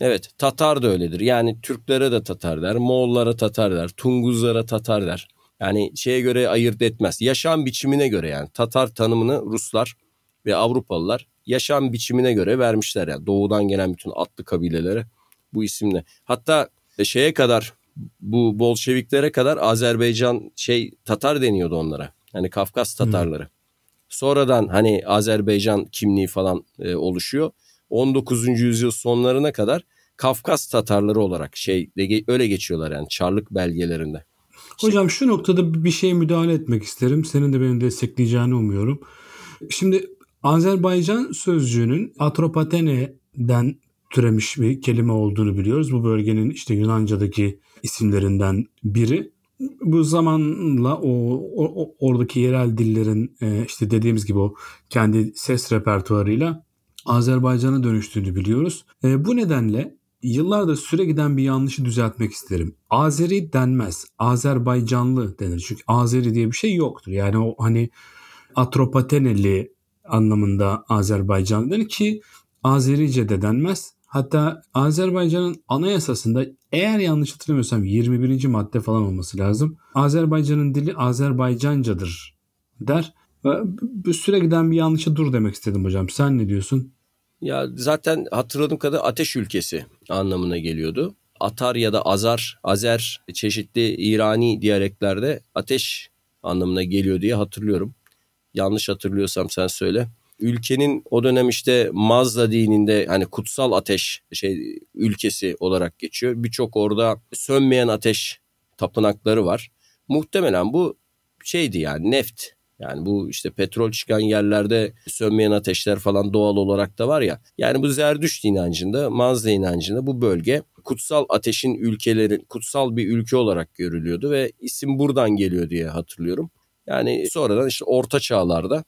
Evet Tatar da öyledir. Yani Türklere de Tatar der, Moğollara Tatar der, Tunguzlara Tatar der. Yani şeye göre ayırt etmez. Yaşam biçimine göre yani Tatar tanımını Ruslar ve Avrupalılar yaşam biçimine göre vermişler. Yani doğudan gelen bütün atlı kabilelere bu isimle. Hatta şeye kadar bu Bolşeviklere kadar Azerbaycan şey Tatar deniyordu onlara. Hani Kafkas Tatarları. Hmm. Sonradan hani Azerbaycan kimliği falan e, oluşuyor. 19. yüzyıl sonlarına kadar Kafkas Tatarları olarak şey öyle geçiyorlar yani Çarlık belgelerinde. Hocam şu noktada bir şey müdahale etmek isterim. Senin de beni destekleyeceğini umuyorum. Şimdi Azerbaycan sözcüğünün Atropatene'den türemiş bir kelime olduğunu biliyoruz. Bu bölgenin işte Yunanca'daki isimlerinden biri. Bu zamanla o, o oradaki yerel dillerin e, işte dediğimiz gibi o kendi ses repertuarıyla Azerbaycan'a dönüştüğünü biliyoruz. E, bu nedenle yıllardır süre giden bir yanlışı düzeltmek isterim. Azeri denmez. Azerbaycanlı denir. Çünkü Azeri diye bir şey yoktur. Yani o hani Atropateneli anlamında Azerbaycan denir ki Azerice de denmez. Hatta Azerbaycan'ın anayasasında eğer yanlış hatırlamıyorsam 21. madde falan olması lazım. Azerbaycan'ın dili Azerbaycancadır der. Bu süre giden bir yanlışa dur demek istedim hocam. Sen ne diyorsun? Ya zaten hatırladığım kadar ateş ülkesi anlamına geliyordu. Atar ya da Azar, Azer çeşitli İrani diyaleklerde ateş anlamına geliyor diye hatırlıyorum. Yanlış hatırlıyorsam sen söyle. ülkenin o dönem işte Mazda dininde hani kutsal ateş şey ülkesi olarak geçiyor. Birçok orada sönmeyen ateş tapınakları var. Muhtemelen bu şeydi yani neft. Yani bu işte petrol çıkan yerlerde sönmeyen ateşler falan doğal olarak da var ya. Yani bu Zerdüşt inancında, Mazda inancında bu bölge kutsal ateşin ülkeleri, kutsal bir ülke olarak görülüyordu ve isim buradan geliyor diye hatırlıyorum. Yani sonradan işte orta çağlarda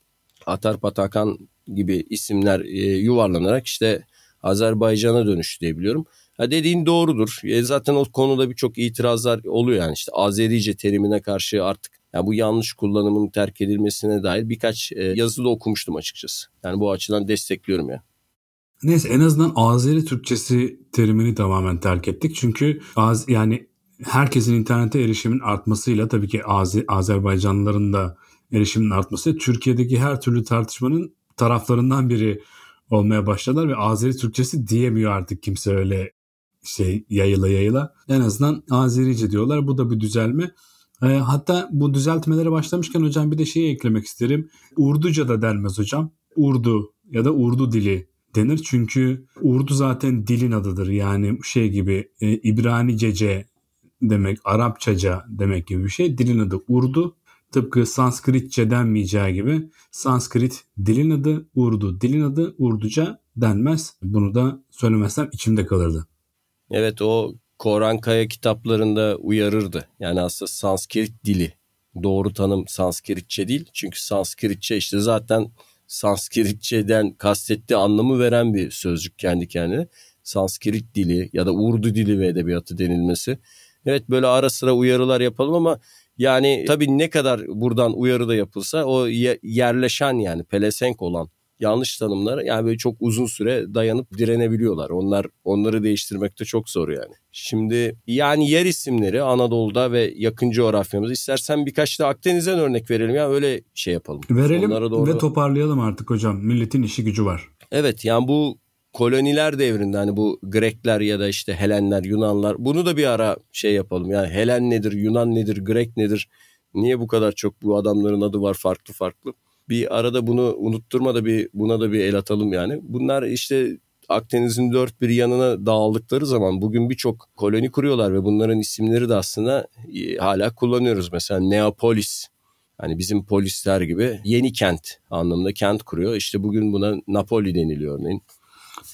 Atar Patakan gibi isimler e, yuvarlanarak işte Azerbaycan'a dönüştü diye biliyorum. Ha dediğin doğrudur. E zaten o konuda birçok itirazlar oluyor yani işte Azerice terimine karşı artık yani bu yanlış kullanımın terk edilmesine dair birkaç e, yazıda okumuştum açıkçası. Yani bu açıdan destekliyorum ya. Neyse en azından Azeri Türkçesi terimini tamamen terk ettik. Çünkü az yani herkesin internete erişimin artmasıyla tabii ki Az Azerbaycanlıların da erişimin artması Türkiye'deki her türlü tartışmanın taraflarından biri olmaya başladılar ve Azeri Türkçesi diyemiyor artık kimse öyle şey yayıla yayıla. En azından Azerice diyorlar. Bu da bir düzelme. E, hatta bu düzeltmelere başlamışken hocam bir de şeyi eklemek isterim. Urduca da denmez hocam. Urdu ya da Urdu dili denir. Çünkü Urdu zaten dilin adıdır. Yani şey gibi e, İbranicece demek, Arapçaca demek gibi bir şey. Dilin adı Urdu. Tıpkı Sanskritçe denmeyeceği gibi Sanskrit dilin adı, Urdu dilin adı, Urduca denmez. Bunu da söylemezsem içimde kalırdı. Evet o Koran Kaya kitaplarında uyarırdı. Yani aslında Sanskrit dili. Doğru tanım Sanskritçe değil. Çünkü Sanskritçe işte zaten Sanskritçeden kastettiği anlamı veren bir sözcük kendi kendine. Sanskrit dili ya da Urdu dili ve edebiyatı denilmesi. Evet böyle ara sıra uyarılar yapalım ama yani tabii ne kadar buradan uyarı da yapılsa o yerleşen yani pelesenk olan yanlış tanımlar yani böyle çok uzun süre dayanıp direnebiliyorlar. Onlar onları değiştirmek de çok zor yani. Şimdi yani yer isimleri Anadolu'da ve yakın coğrafyamız istersen birkaç da Akdeniz'den örnek verelim ya öyle şey yapalım. Verelim doğru... ve toparlayalım artık hocam. Milletin işi gücü var. Evet yani bu koloniler devrinde hani bu Grekler ya da işte Helenler, Yunanlar bunu da bir ara şey yapalım. Yani Helen nedir, Yunan nedir, Grek nedir? Niye bu kadar çok bu adamların adı var farklı farklı? Bir arada bunu unutturma da bir buna da bir el atalım yani. Bunlar işte Akdeniz'in dört bir yanına dağıldıkları zaman bugün birçok koloni kuruyorlar ve bunların isimleri de aslında e, hala kullanıyoruz. Mesela Neapolis Hani bizim polisler gibi yeni kent anlamında kent kuruyor. İşte bugün buna Napoli deniliyor örneğin.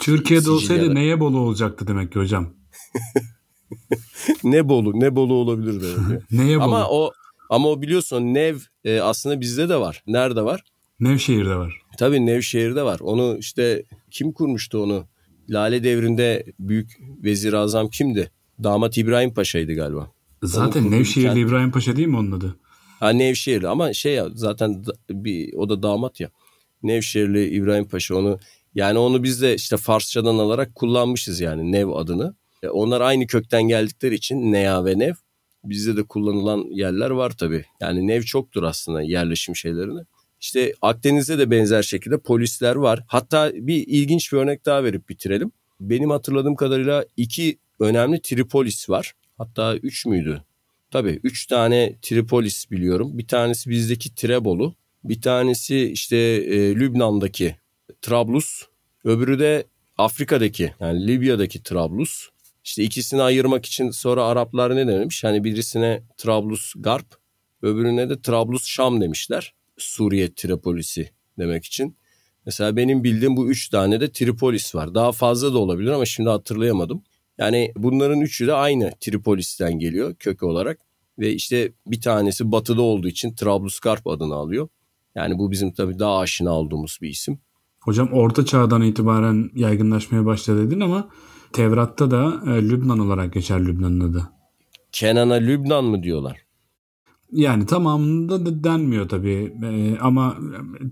Türkiye'de olsaydı neye bolu olacaktı demek ki hocam? ne bolu, ne bolu olabilir de. neye bolu? Ama o ama o biliyorsun Nev e, aslında bizde de var. Nerede var? Nevşehir'de var. Tabii Nevşehir'de var. Onu işte kim kurmuştu onu? Lale devrinde büyük vezir azam kimdi? Damat İbrahim Paşa'ydı galiba. Zaten Nevşehirli kent... İbrahim Paşa değil mi onun adı? Ha Nevşehirli ama şey ya zaten bir o da damat ya. Nevşehirli İbrahim Paşa onu yani onu biz de işte Farsçadan alarak kullanmışız yani Nev adını. E, onlar aynı kökten geldikleri için Nea ve Nev bizde de kullanılan yerler var tabii. Yani Nev çoktur aslında yerleşim şeylerini. İşte Akdeniz'de de benzer şekilde polisler var. Hatta bir ilginç bir örnek daha verip bitirelim. Benim hatırladığım kadarıyla iki önemli Tripolis var. Hatta üç müydü? Tabii üç tane Tripolis biliyorum. Bir tanesi bizdeki Trebolu. Bir tanesi işte e, Lübnan'daki Trablus. Öbürü de Afrika'daki yani Libya'daki Trablus. İşte ikisini ayırmak için sonra Araplar ne demiş? Hani birisine Trablus Garp, öbürüne de Trablus Şam demişler. Suriye Tripolisi demek için. Mesela benim bildiğim bu üç tane de Tripolis var. Daha fazla da olabilir ama şimdi hatırlayamadım. Yani bunların üçü de aynı Tripolis'ten geliyor kök olarak. Ve işte bir tanesi batıda olduğu için Trablusgarp adını alıyor. Yani bu bizim tabii daha aşina olduğumuz bir isim. Hocam Orta Çağ'dan itibaren yaygınlaşmaya başladı dedin ama Tevrat'ta da e, Lübnan olarak geçer Lübnan'ın adı. Kenan'a Lübnan mı diyorlar? Yani tamamında da denmiyor tabii e, ama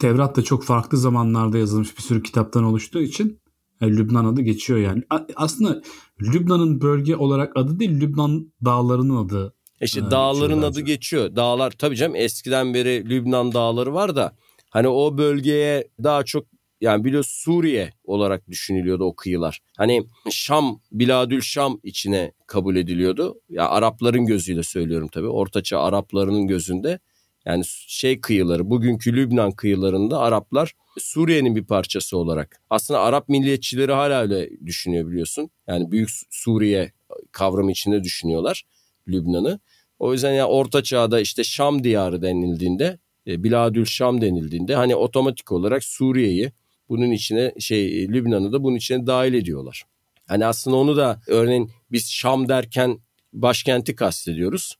Tevrat da çok farklı zamanlarda yazılmış bir sürü kitaptan oluştuğu için e, Lübnan adı geçiyor yani. A, aslında Lübnan'ın bölge olarak adı değil Lübnan dağlarının adı. İşte e, dağların adı geçiyor. Dağlar tabii canım eskiden beri Lübnan dağları var da hani o bölgeye daha çok yani biliyor Suriye olarak düşünülüyordu o kıyılar. Hani Şam, Biladül Şam içine kabul ediliyordu. Ya Arapların gözüyle söylüyorum tabii. Ortaçağ Araplarının gözünde Yani şey kıyıları bugünkü Lübnan kıyılarında Araplar Suriye'nin bir parçası olarak. Aslında Arap milliyetçileri hala öyle düşünüyor biliyorsun. Yani Büyük Suriye kavramı içinde düşünüyorlar Lübnan'ı. O yüzden ya Orta Çağ'da işte Şam diyarı denildiğinde, e, Biladül Şam denildiğinde hani otomatik olarak Suriye'yi bunun içine şey Lübnan'ı da bunun içine dahil ediyorlar. Hani aslında onu da örneğin biz Şam derken başkenti kastediyoruz.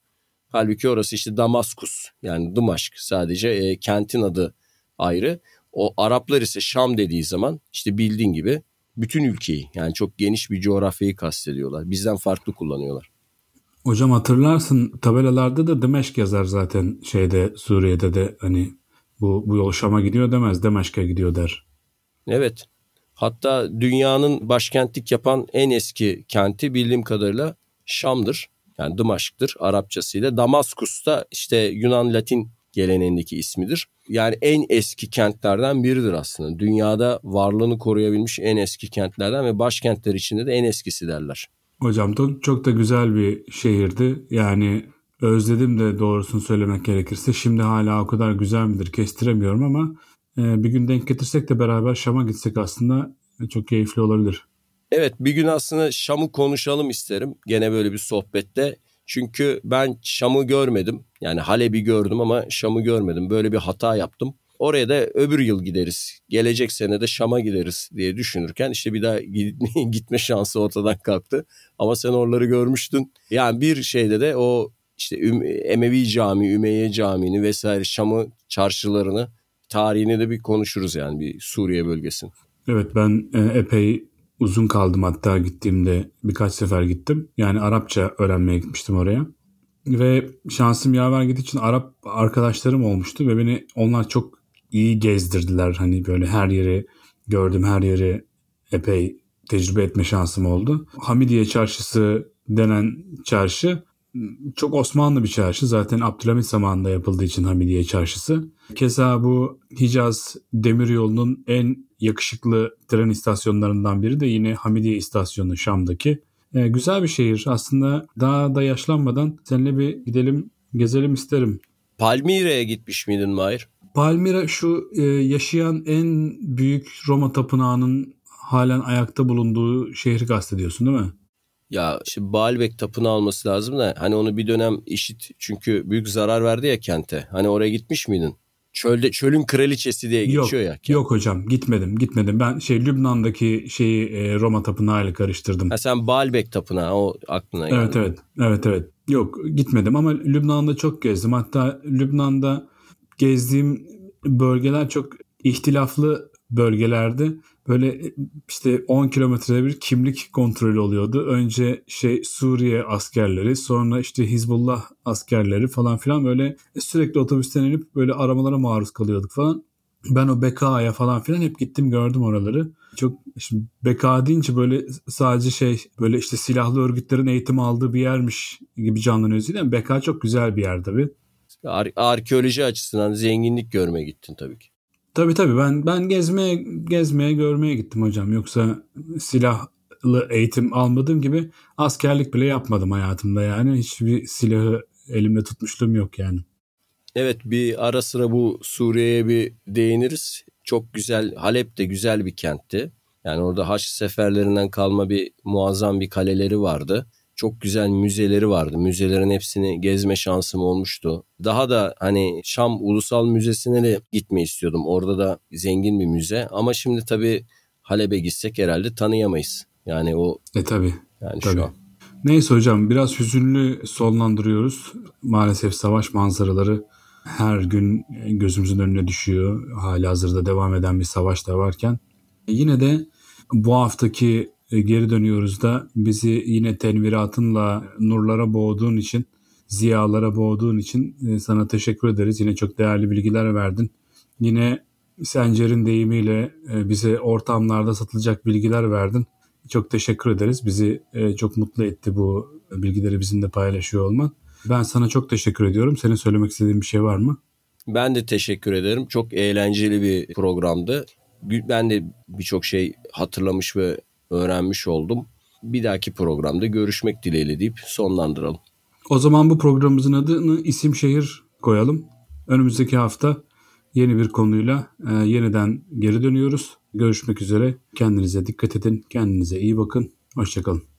Halbuki orası işte Damaskus yani Dımaşk sadece e, kentin adı ayrı. O Araplar ise Şam dediği zaman işte bildiğin gibi bütün ülkeyi yani çok geniş bir coğrafyayı kastediyorlar. Bizden farklı kullanıyorlar. Hocam hatırlarsın tabelalarda da Demeşk yazar zaten şeyde Suriye'de de hani bu, bu yol Şam'a gidiyor demez Demeşk'e gidiyor der. Evet. Hatta dünyanın başkentlik yapan en eski kenti bildiğim kadarıyla Şam'dır. Yani Dımaşk'tır Arapçasıyla. Damaskus da işte Yunan Latin geleneğindeki ismidir. Yani en eski kentlerden biridir aslında. Dünyada varlığını koruyabilmiş en eski kentlerden ve başkentler içinde de en eskisi derler. Hocam çok, da güzel bir şehirdi. Yani özledim de doğrusunu söylemek gerekirse. Şimdi hala o kadar güzel midir kestiremiyorum ama bir gün denk getirsek de beraber Şam'a gitsek aslında çok keyifli olabilir. Evet bir gün aslında Şam'ı konuşalım isterim gene böyle bir sohbette. Çünkü ben Şam'ı görmedim. Yani Halep'i gördüm ama Şam'ı görmedim. Böyle bir hata yaptım. Oraya da öbür yıl gideriz. Gelecek sene de Şam'a gideriz diye düşünürken işte bir daha gitme şansı ortadan kalktı. Ama sen oraları görmüştün. Yani bir şeyde de o işte Emevi Camii, Ümeyye Camii'ni vesaire Şam'ı, çarşılarını, tarihini de bir konuşuruz yani bir Suriye bölgesini. Evet ben e, epey uzun kaldım hatta gittiğimde birkaç sefer gittim. Yani Arapça öğrenmeye gitmiştim oraya. Ve şansım yaver gittiği için Arap arkadaşlarım olmuştu ve beni onlar çok iyi gezdirdiler. Hani böyle her yeri gördüm, her yeri epey tecrübe etme şansım oldu. Hamidiye Çarşısı denen çarşı çok Osmanlı bir çarşı. Zaten Abdülhamit zamanında yapıldığı için Hamidiye Çarşısı. Keza bu Hicaz Demiryolu'nun en yakışıklı tren istasyonlarından biri de yine Hamidiye istasyonu Şam'daki. Ee, güzel bir şehir. Aslında daha da yaşlanmadan seninle bir gidelim, gezelim isterim. Palmire'ye gitmiş miydin Mahir? Palmira şu e, yaşayan en büyük Roma tapınağının halen ayakta bulunduğu şehri kastediyorsun değil mi? Ya şimdi Baalbek tapınağı alması lazım da hani onu bir dönem işit çünkü büyük zarar verdi ya kente. Hani oraya gitmiş miydin? Çölde çölün kraliçesi diye geçiyor yok, ya. Kent. Yok hocam gitmedim gitmedim. Ben şey Lübnan'daki şeyi e, Roma tapınağı ile karıştırdım. Ha sen Baalbek tapınağı o aklına geldi. Evet evet. Evet evet. Yok gitmedim ama Lübnan'da çok gezdim. Hatta Lübnan'da gezdiğim bölgeler çok ihtilaflı bölgelerdi. Böyle işte 10 kilometrede bir kimlik kontrolü oluyordu. Önce şey Suriye askerleri sonra işte Hizbullah askerleri falan filan böyle sürekli otobüsten inip böyle aramalara maruz kalıyorduk falan. Ben o BK'ya falan filan hep gittim gördüm oraları. Çok şimdi BK deyince böyle sadece şey böyle işte silahlı örgütlerin eğitim aldığı bir yermiş gibi canlanıyor değil mi? Çok güzel bir yer tabii. Ar- arkeoloji açısından zenginlik görmeye gittin tabii ki. Tabii tabii ben ben gezmeye gezmeye görmeye gittim hocam. Yoksa silahlı eğitim almadığım gibi askerlik bile yapmadım hayatımda yani. Hiçbir silahı elimde tutmuşluğum yok yani. Evet bir ara sıra bu Suriye'ye bir değiniriz. Çok güzel Halep de güzel bir kentti. Yani orada Haç seferlerinden kalma bir muazzam bir kaleleri vardı çok güzel müzeleri vardı. Müzelerin hepsini gezme şansım olmuştu. Daha da hani Şam Ulusal Müzesi'ne de gitmeyi istiyordum. Orada da zengin bir müze. Ama şimdi tabii Halep'e gitsek herhalde tanıyamayız. Yani o... E tabii. Yani tabii. şu an. Neyse hocam biraz hüzünlü sonlandırıyoruz. Maalesef savaş manzaraları her gün gözümüzün önüne düşüyor. Hala hazırda devam eden bir savaş da varken. Yine de bu haftaki geri dönüyoruz da bizi yine tenviratınla nurlara boğduğun için, ziyalara boğduğun için e, sana teşekkür ederiz. Yine çok değerli bilgiler verdin. Yine Sencer'in deyimiyle e, bize ortamlarda satılacak bilgiler verdin. Çok teşekkür ederiz. Bizi çok mutlu etti bu bilgileri bizimle paylaşıyor olman. Ben sana çok teşekkür ediyorum. Senin söylemek istediğin bir şey var mı? Ben de teşekkür ederim. Çok eğlenceli bir programdı. Ben de birçok şey hatırlamış ve öğrenmiş oldum. Bir dahaki programda görüşmek dileğiyle deyip sonlandıralım. O zaman bu programımızın adını isim şehir koyalım. Önümüzdeki hafta yeni bir konuyla e, yeniden geri dönüyoruz. Görüşmek üzere. Kendinize dikkat edin. Kendinize iyi bakın. Hoşçakalın.